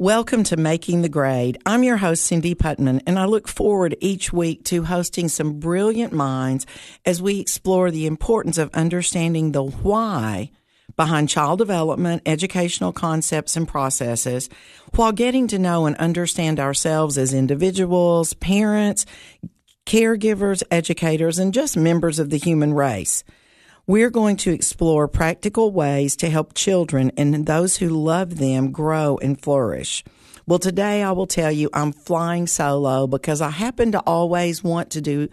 Welcome to Making the Grade. I'm your host, Cindy Putman, and I look forward each week to hosting some brilliant minds as we explore the importance of understanding the why behind child development, educational concepts, and processes, while getting to know and understand ourselves as individuals, parents, caregivers, educators, and just members of the human race. We're going to explore practical ways to help children and those who love them grow and flourish. Well, today I will tell you I'm flying solo because I happen to always want to do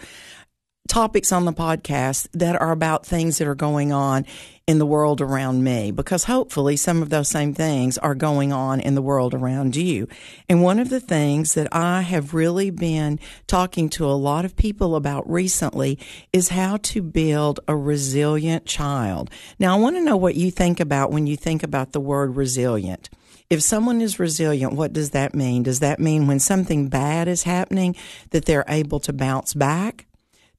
topics on the podcast that are about things that are going on in the world around me because hopefully some of those same things are going on in the world around you. And one of the things that I have really been talking to a lot of people about recently is how to build a resilient child. Now, I want to know what you think about when you think about the word resilient. If someone is resilient, what does that mean? Does that mean when something bad is happening that they're able to bounce back?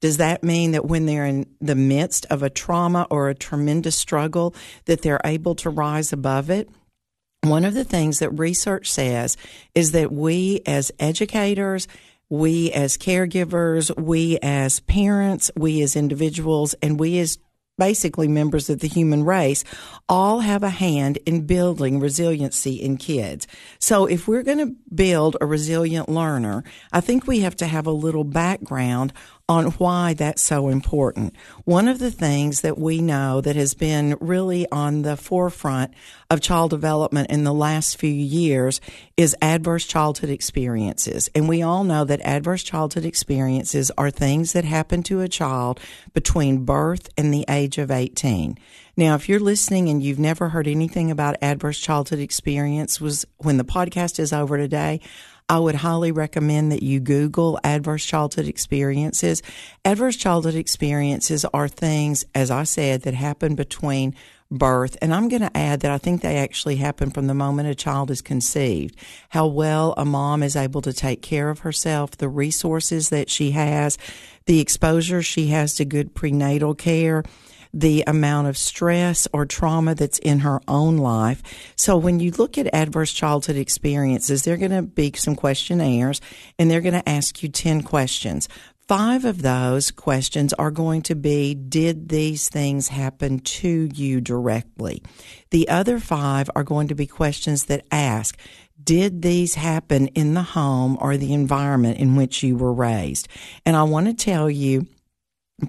Does that mean that when they're in the midst of a trauma or a tremendous struggle, that they're able to rise above it? One of the things that research says is that we as educators, we as caregivers, we as parents, we as individuals, and we as basically members of the human race, all have a hand in building resiliency in kids. So if we're going to build a resilient learner, I think we have to have a little background on why that's so important. One of the things that we know that has been really on the forefront of child development in the last few years is adverse childhood experiences. And we all know that adverse childhood experiences are things that happen to a child between birth and the age of 18. Now, if you're listening and you've never heard anything about adverse childhood experience was when the podcast is over today, I would highly recommend that you Google adverse childhood experiences. Adverse childhood experiences are things, as I said, that happen between birth. And I'm going to add that I think they actually happen from the moment a child is conceived. How well a mom is able to take care of herself, the resources that she has, the exposure she has to good prenatal care the amount of stress or trauma that's in her own life. So when you look at adverse childhood experiences, they're going to be some questionnaires and they're going to ask you 10 questions. Five of those questions are going to be Did these things happen to you directly? The other five are going to be questions that ask Did these happen in the home or the environment in which you were raised? And I want to tell you,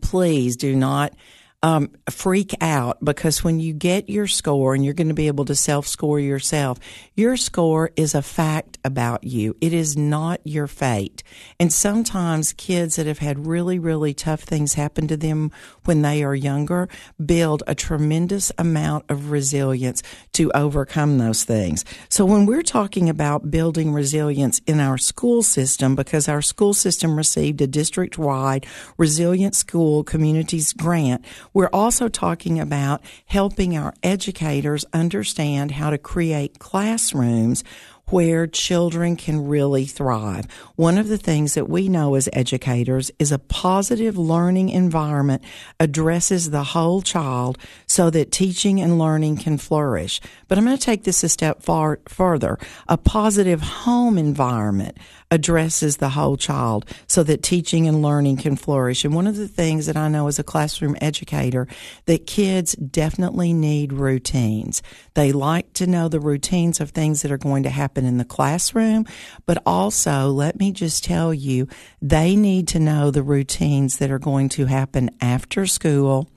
please do not um, freak out because when you get your score and you're going to be able to self score yourself, your score is a fact about you. It is not your fate. And sometimes kids that have had really, really tough things happen to them when they are younger build a tremendous amount of resilience to overcome those things. So when we're talking about building resilience in our school system, because our school system received a district wide resilient school communities grant, we're also talking about helping our educators understand how to create classrooms where children can really thrive. One of the things that we know as educators is a positive learning environment addresses the whole child so that teaching and learning can flourish. But I'm going to take this a step far further. A positive home environment addresses the whole child so that teaching and learning can flourish. And one of the things that I know as a classroom educator that kids definitely need routines. They like to know the routines of things that are going to happen in the classroom, but also let me just tell you, they need to know the routines that are going to happen after school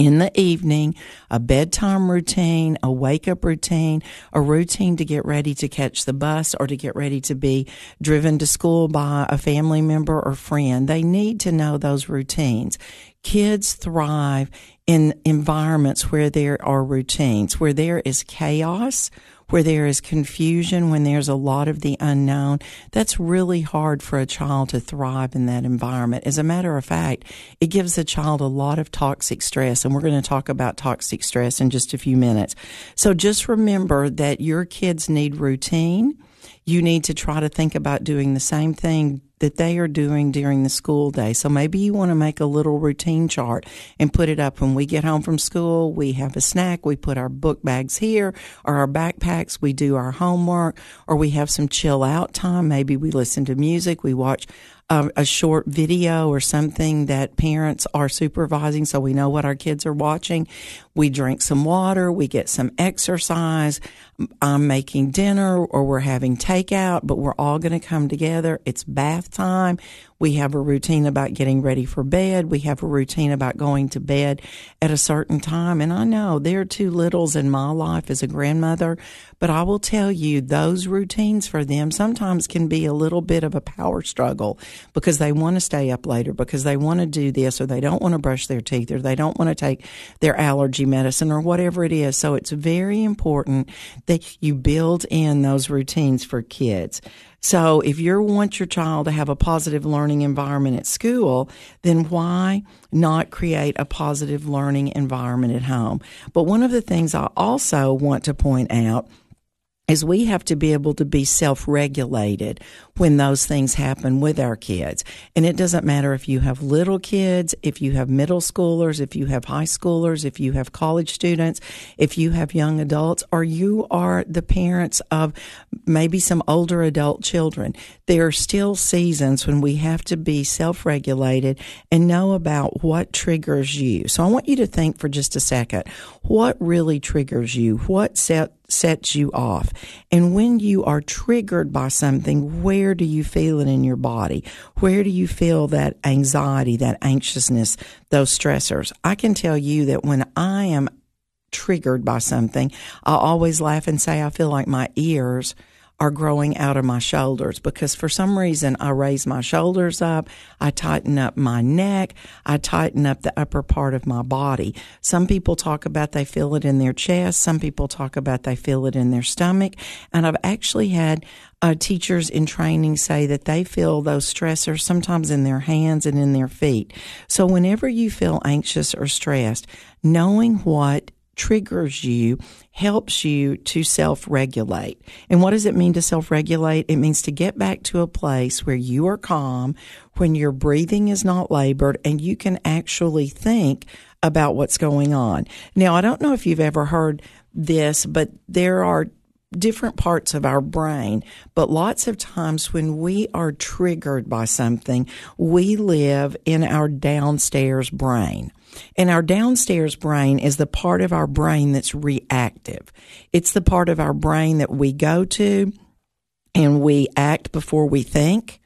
in the evening, a bedtime routine, a wake up routine, a routine to get ready to catch the bus or to get ready to be driven to school by a family member or friend. They need to know those routines. Kids thrive in environments where there are routines, where there is chaos, where there is confusion, when there's a lot of the unknown, that's really hard for a child to thrive in that environment. As a matter of fact, it gives a child a lot of toxic stress, and we're going to talk about toxic stress in just a few minutes. So just remember that your kids need routine you need to try to think about doing the same thing that they are doing during the school day. So maybe you want to make a little routine chart and put it up when we get home from school. We have a snack. We put our book bags here or our backpacks. We do our homework or we have some chill out time. Maybe we listen to music. We watch a, a, short video or something that parents are supervising so we know what our kids are watching. We drink some water, we get some exercise. I'm making dinner or we're having takeout, but we're all going to come together. It's bath time. We have a routine about getting ready for bed. We have a routine about going to bed at a certain time. And I know there are two littles in my life as a grandmother, but I will tell you those routines for them sometimes can be a little bit of a power struggle because they want to stay up later, because they want to do this or they don't want to brush their teeth or they don't want to take their allergy medicine or whatever it is. So it's very important that you build in those routines for kids. So if you want your child to have a positive learning environment at school, then why not create a positive learning environment at home? But one of the things I also want to point out is we have to be able to be self regulated when those things happen with our kids. And it doesn't matter if you have little kids, if you have middle schoolers, if you have high schoolers, if you have college students, if you have young adults, or you are the parents of maybe some older adult children. There are still seasons when we have to be self regulated and know about what triggers you. So I want you to think for just a second what really triggers you? What set sets you off. And when you are triggered by something, where do you feel it in your body? Where do you feel that anxiety, that anxiousness, those stressors? I can tell you that when I am triggered by something, I always laugh and say I feel like my ears are growing out of my shoulders because for some reason I raise my shoulders up, I tighten up my neck, I tighten up the upper part of my body. Some people talk about they feel it in their chest, some people talk about they feel it in their stomach, and I've actually had uh, teachers in training say that they feel those stressors sometimes in their hands and in their feet. So whenever you feel anxious or stressed, knowing what triggers you helps you to self regulate. And what does it mean to self regulate? It means to get back to a place where you are calm, when your breathing is not labored, and you can actually think about what's going on. Now, I don't know if you've ever heard this, but there are different parts of our brain, but lots of times when we are triggered by something, we live in our downstairs brain. And our downstairs brain is the part of our brain that's reactive. It's the part of our brain that we go to and we act before we think.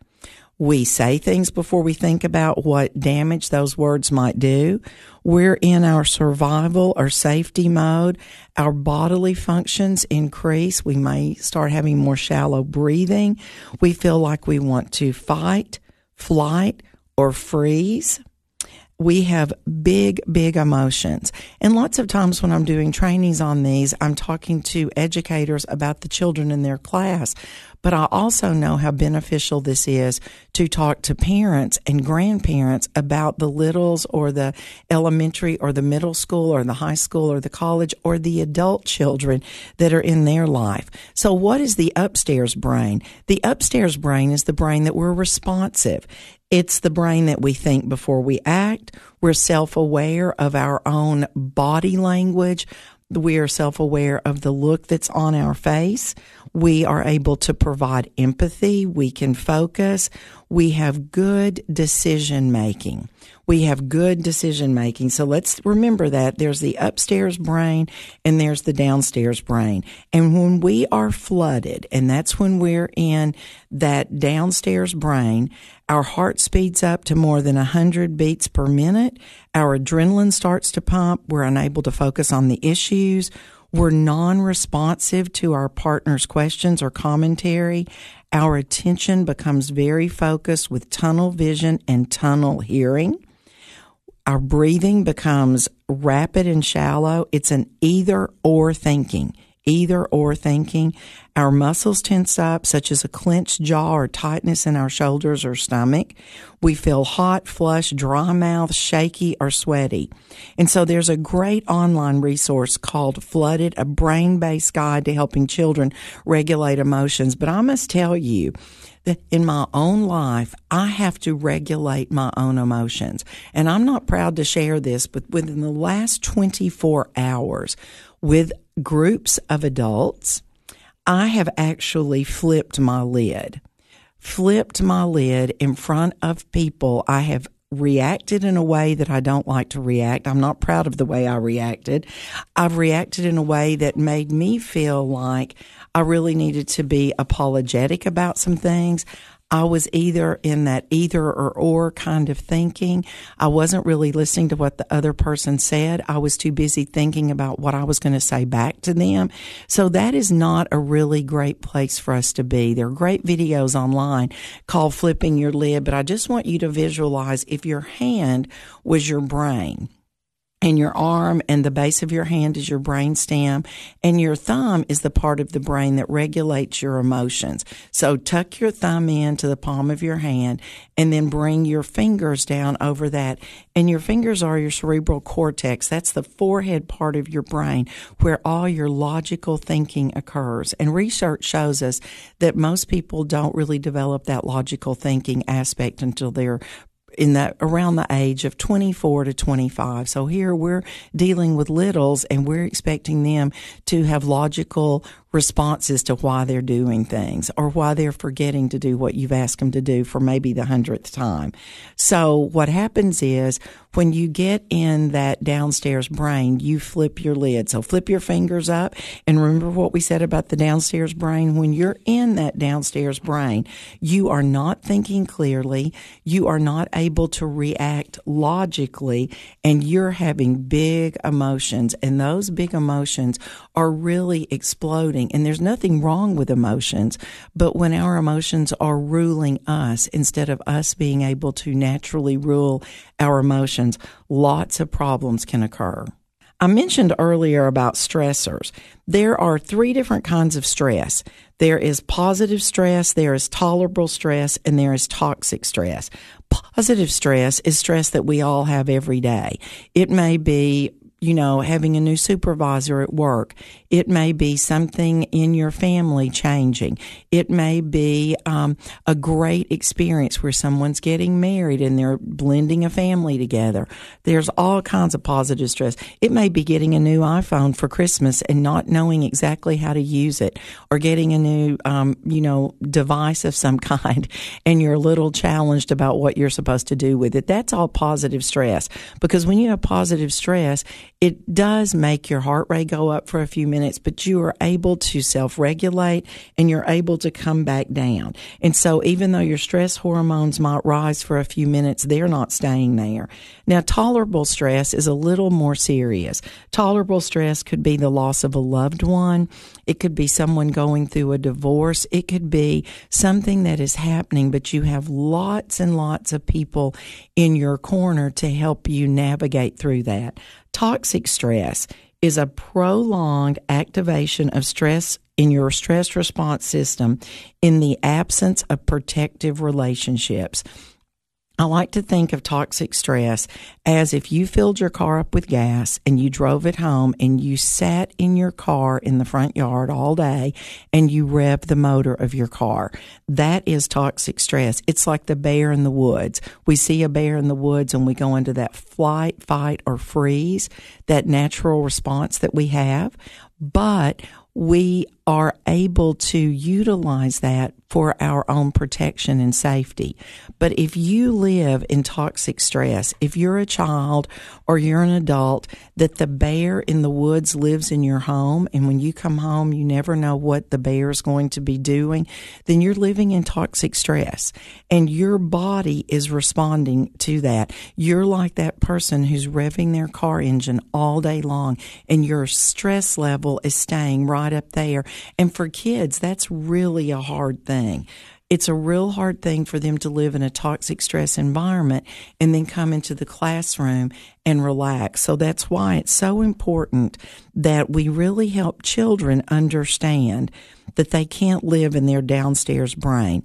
We say things before we think about what damage those words might do. We're in our survival or safety mode. Our bodily functions increase. We may start having more shallow breathing. We feel like we want to fight, flight, or freeze we have big, big emotions. And lots of times when I'm doing trainings on these, I'm talking to educators about the children in their class. But I also know how beneficial this is to talk to parents and grandparents about the littles or the elementary or the middle school or the high school or the college or the adult children that are in their life. So what is the upstairs brain? The upstairs brain is the brain that we're responsive. It's the brain that we think before we act. We're self aware of our own body language. We are self aware of the look that's on our face. We are able to provide empathy. We can focus. We have good decision making. We have good decision making. So let's remember that there's the upstairs brain and there's the downstairs brain. And when we are flooded, and that's when we're in that downstairs brain, our heart speeds up to more than 100 beats per minute. Our adrenaline starts to pump. We're unable to focus on the issues. We're non responsive to our partner's questions or commentary. Our attention becomes very focused with tunnel vision and tunnel hearing. Our breathing becomes rapid and shallow. It's an either or thinking either or thinking. Our muscles tense up, such as a clenched jaw or tightness in our shoulders or stomach. We feel hot, flush, dry mouth, shaky, or sweaty. And so there's a great online resource called Flooded, a brain based guide to helping children regulate emotions. But I must tell you, that in my own life, I have to regulate my own emotions. And I'm not proud to share this, but within the last 24 hours, with groups of adults, I have actually flipped my lid. Flipped my lid in front of people. I have reacted in a way that I don't like to react. I'm not proud of the way I reacted. I've reacted in a way that made me feel like I really needed to be apologetic about some things. I was either in that either or or kind of thinking. I wasn't really listening to what the other person said. I was too busy thinking about what I was going to say back to them. So that is not a really great place for us to be. There are great videos online called flipping your lid, but I just want you to visualize if your hand was your brain and your arm and the base of your hand is your brain stem and your thumb is the part of the brain that regulates your emotions. So tuck your thumb into the palm of your hand and then bring your fingers down over that. And your fingers are your cerebral cortex. That's the forehead part of your brain where all your logical thinking occurs. And research shows us that most people don't really develop that logical thinking aspect until they're in that around the age of 24 to 25. So here we're dealing with littles and we're expecting them to have logical responses to why they're doing things or why they're forgetting to do what you've asked them to do for maybe the hundredth time. So what happens is when you get in that downstairs brain, you flip your lid. So flip your fingers up and remember what we said about the downstairs brain. When you're in that downstairs brain, you are not thinking clearly. You are not able to react logically and you're having big emotions and those big emotions are really exploding and there's nothing wrong with emotions, but when our emotions are ruling us instead of us being able to naturally rule our emotions, lots of problems can occur. I mentioned earlier about stressors. There are three different kinds of stress. There is positive stress, there is tolerable stress, and there is toxic stress. Positive stress is stress that we all have every day. It may be you know, having a new supervisor at work. It may be something in your family changing. It may be um, a great experience where someone's getting married and they're blending a family together. There's all kinds of positive stress. It may be getting a new iPhone for Christmas and not knowing exactly how to use it, or getting a new, um, you know, device of some kind, and you're a little challenged about what you're supposed to do with it. That's all positive stress because when you have positive stress, it does make your heart rate go up for a few minutes, but you are able to self regulate and you're able to come back down. And so even though your stress hormones might rise for a few minutes, they're not staying there. Now, tolerable stress is a little more serious. Tolerable stress could be the loss of a loved one. It could be someone going through a divorce. It could be something that is happening, but you have lots and lots of people in your corner to help you navigate through that. Toxic stress is a prolonged activation of stress in your stress response system in the absence of protective relationships. I like to think of toxic stress as if you filled your car up with gas and you drove it home and you sat in your car in the front yard all day and you rev the motor of your car. That is toxic stress. It's like the bear in the woods. We see a bear in the woods and we go into that flight, fight, or freeze, that natural response that we have. But we are able to utilize that for our own protection and safety. But if you live in toxic stress, if you're a child or you're an adult, that the bear in the woods lives in your home, and when you come home, you never know what the bear is going to be doing, then you're living in toxic stress. And your body is responding to that. You're like that person who's revving their car engine all day long, and your stress level is staying right up there and for kids, that's really a hard thing. It's a real hard thing for them to live in a toxic stress environment and then come into the classroom and relax. So that's why it's so important that we really help children understand that they can't live in their downstairs brain.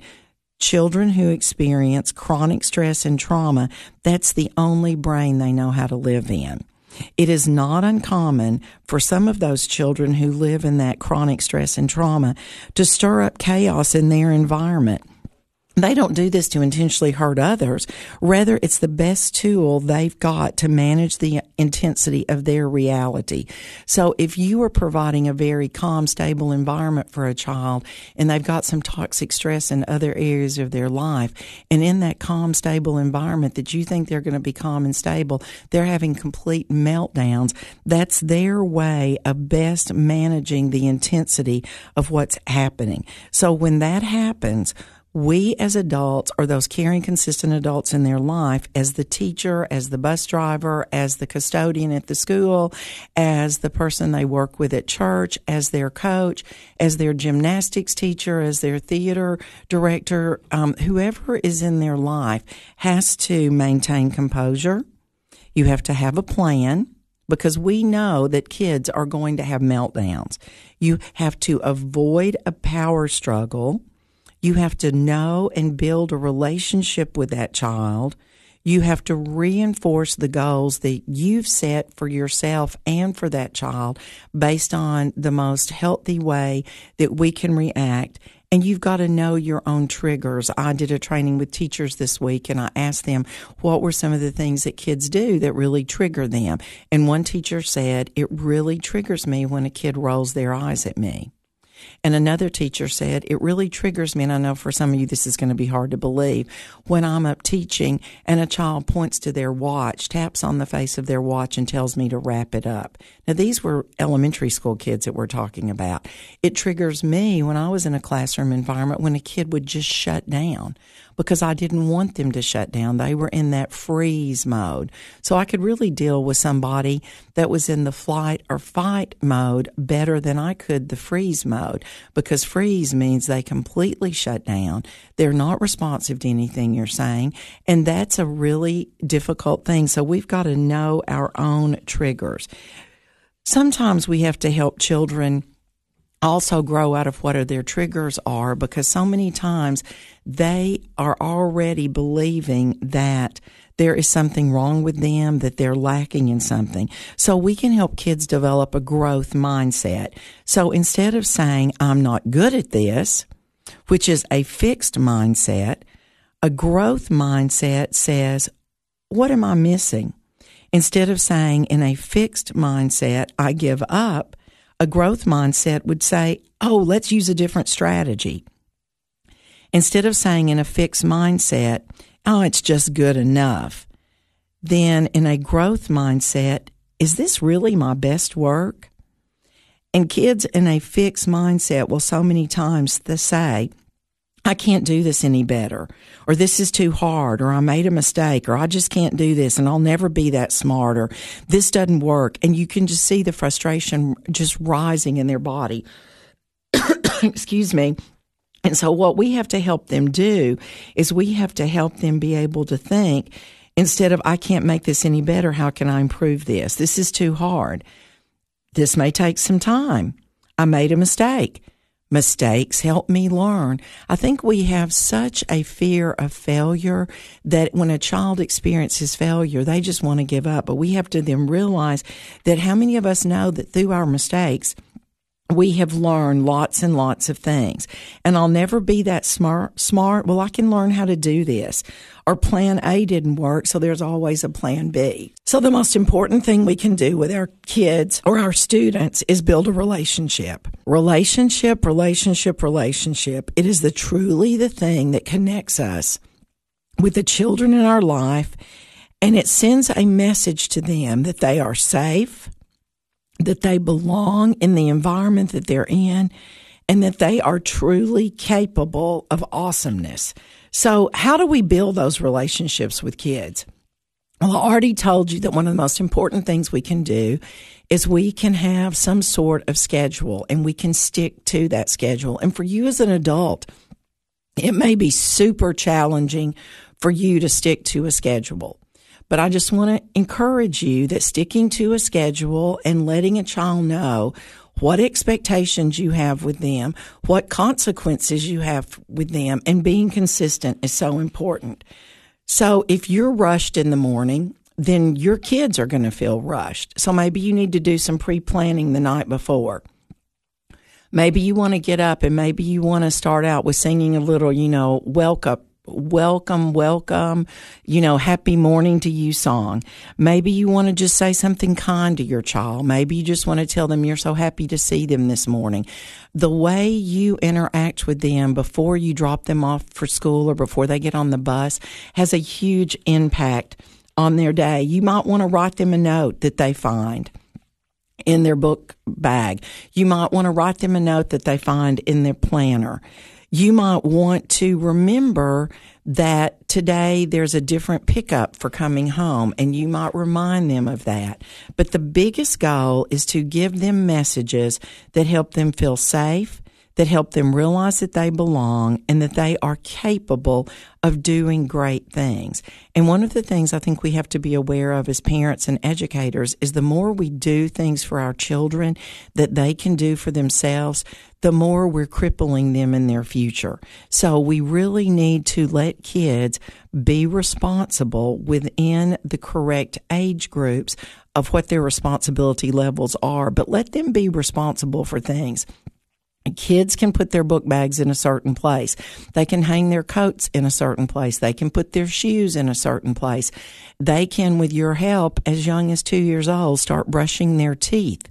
Children who experience chronic stress and trauma, that's the only brain they know how to live in. It is not uncommon for some of those children who live in that chronic stress and trauma to stir up chaos in their environment. And they don't do this to intentionally hurt others. Rather, it's the best tool they've got to manage the intensity of their reality. So if you are providing a very calm, stable environment for a child and they've got some toxic stress in other areas of their life, and in that calm, stable environment that you think they're going to be calm and stable, they're having complete meltdowns. That's their way of best managing the intensity of what's happening. So when that happens, we as adults are those caring, consistent adults in their life as the teacher, as the bus driver, as the custodian at the school, as the person they work with at church, as their coach, as their gymnastics teacher, as their theater director, um, whoever is in their life has to maintain composure. You have to have a plan because we know that kids are going to have meltdowns. You have to avoid a power struggle you have to know and build a relationship with that child. You have to reinforce the goals that you've set for yourself and for that child based on the most healthy way that we can react. And you've got to know your own triggers. I did a training with teachers this week and I asked them what were some of the things that kids do that really trigger them. And one teacher said, It really triggers me when a kid rolls their eyes at me. And another teacher said, It really triggers me, and I know for some of you this is going to be hard to believe, when I'm up teaching and a child points to their watch, taps on the face of their watch, and tells me to wrap it up. Now, these were elementary school kids that we're talking about. It triggers me when I was in a classroom environment when a kid would just shut down because I didn't want them to shut down. They were in that freeze mode. So I could really deal with somebody that was in the flight or fight mode better than I could the freeze mode because freeze means they completely shut down. They're not responsive to anything you're saying. And that's a really difficult thing. So we've got to know our own triggers. Sometimes we have to help children also grow out of what their triggers are because so many times they are already believing that there is something wrong with them, that they're lacking in something. So we can help kids develop a growth mindset. So instead of saying, I'm not good at this, which is a fixed mindset, a growth mindset says, what am I missing? Instead of saying in a fixed mindset, I give up, a growth mindset would say, oh, let's use a different strategy. Instead of saying in a fixed mindset, oh, it's just good enough, then in a growth mindset, is this really my best work? And kids in a fixed mindset will so many times say, I can't do this any better, or this is too hard, or I made a mistake, or I just can't do this, and I'll never be that smart, or this doesn't work. And you can just see the frustration just rising in their body. Excuse me. And so, what we have to help them do is we have to help them be able to think instead of, I can't make this any better. How can I improve this? This is too hard. This may take some time. I made a mistake mistakes help me learn. I think we have such a fear of failure that when a child experiences failure, they just want to give up. But we have to then realize that how many of us know that through our mistakes, we have learned lots and lots of things. And I'll never be that smart, smart. Well, I can learn how to do this. Or plan A didn't work, so there's always a plan B. So the most important thing we can do with our kids or our students is build a relationship. Relationship, relationship, relationship. It is the truly the thing that connects us with the children in our life. And it sends a message to them that they are safe, that they belong in the environment that they're in and that they are truly capable of awesomeness. So, how do we build those relationships with kids? Well, I already told you that one of the most important things we can do is we can have some sort of schedule and we can stick to that schedule. And for you as an adult, it may be super challenging for you to stick to a schedule. But I just want to encourage you that sticking to a schedule and letting a child know what expectations you have with them, what consequences you have with them, and being consistent is so important. So if you're rushed in the morning, then your kids are going to feel rushed. So maybe you need to do some pre planning the night before. Maybe you want to get up and maybe you want to start out with singing a little, you know, welcome welcome, welcome, you know, happy morning to you song. Maybe you want to just say something kind to your child. Maybe you just want to tell them you're so happy to see them this morning. The way you interact with them before you drop them off for school or before they get on the bus has a huge impact on their day. You might want to write them a note that they find in their book bag. You might want to write them a note that they find in their planner you might want to remember that today there's a different pickup for coming home and you might remind them of that. But the biggest goal is to give them messages that help them feel safe, that help them realize that they belong and that they are capable of doing great things. And one of the things I think we have to be aware of as parents and educators is the more we do things for our children that they can do for themselves, the more we're crippling them in their future. So we really need to let kids be responsible within the correct age groups of what their responsibility levels are, but let them be responsible for things. Kids can put their book bags in a certain place. They can hang their coats in a certain place. They can put their shoes in a certain place. They can, with your help, as young as two years old, start brushing their teeth.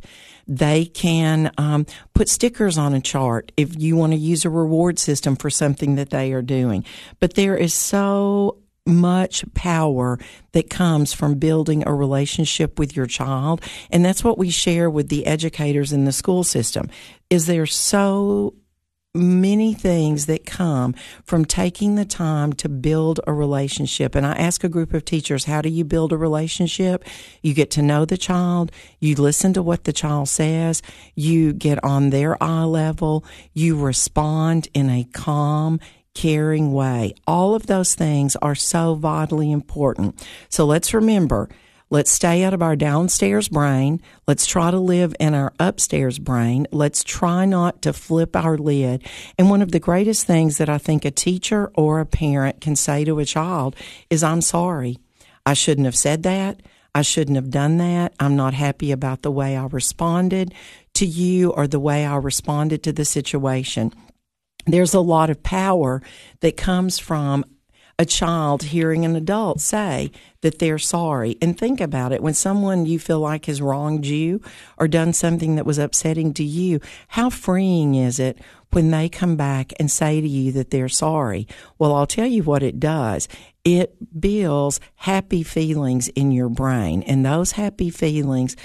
They can um, put stickers on a chart if you want to use a reward system for something that they are doing. But there is so much power that comes from building a relationship with your child. And that's what we share with the educators in the school system is there so many things that come from taking the time to build a relationship. And I ask a group of teachers, how do you build a relationship? You get to know the child, you listen to what the child says, you get on their eye level, you respond in a calm caring way. All of those things are so vitally important. So let's remember, let's stay out of our downstairs brain. Let's try to live in our upstairs brain. Let's try not to flip our lid. And one of the greatest things that I think a teacher or a parent can say to a child is, I'm sorry. I shouldn't have said that. I shouldn't have done that. I'm not happy about the way I responded to you or the way I responded to the situation there's a lot of power that comes from a child hearing an adult say that they're sorry. And think about it when someone you feel like has wronged you or done something that was upsetting to you, how freeing is it when they come back and say to you that they're sorry? Well, I'll tell you what it does it builds happy feelings in your brain and those happy feelings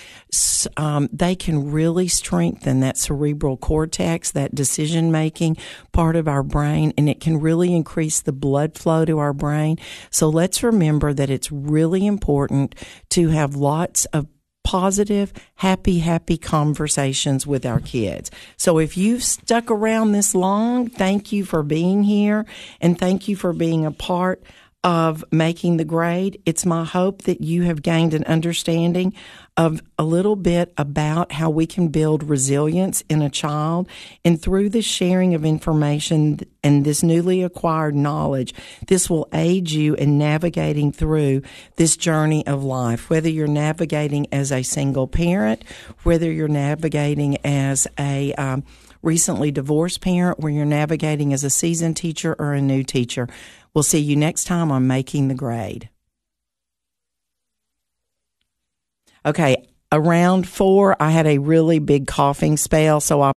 um, they can really strengthen that cerebral cortex that decision making part of our brain and it can really increase the blood flow to our brain so let's remember that it's really important to have lots of positive, happy, happy conversations with our kids. So if you've stuck around this long, thank you for being here and thank you for being a part of making the grade. It's my hope that you have gained an understanding of a little bit about how we can build resilience in a child. And through the sharing of information and this newly acquired knowledge, this will aid you in navigating through this journey of life, whether you're navigating as a single parent, whether you're navigating as a um, recently divorced parent, where you're navigating as a seasoned teacher or a new teacher. We'll see you next time on Making the Grade. Okay, around four, I had a really big coughing spell, so I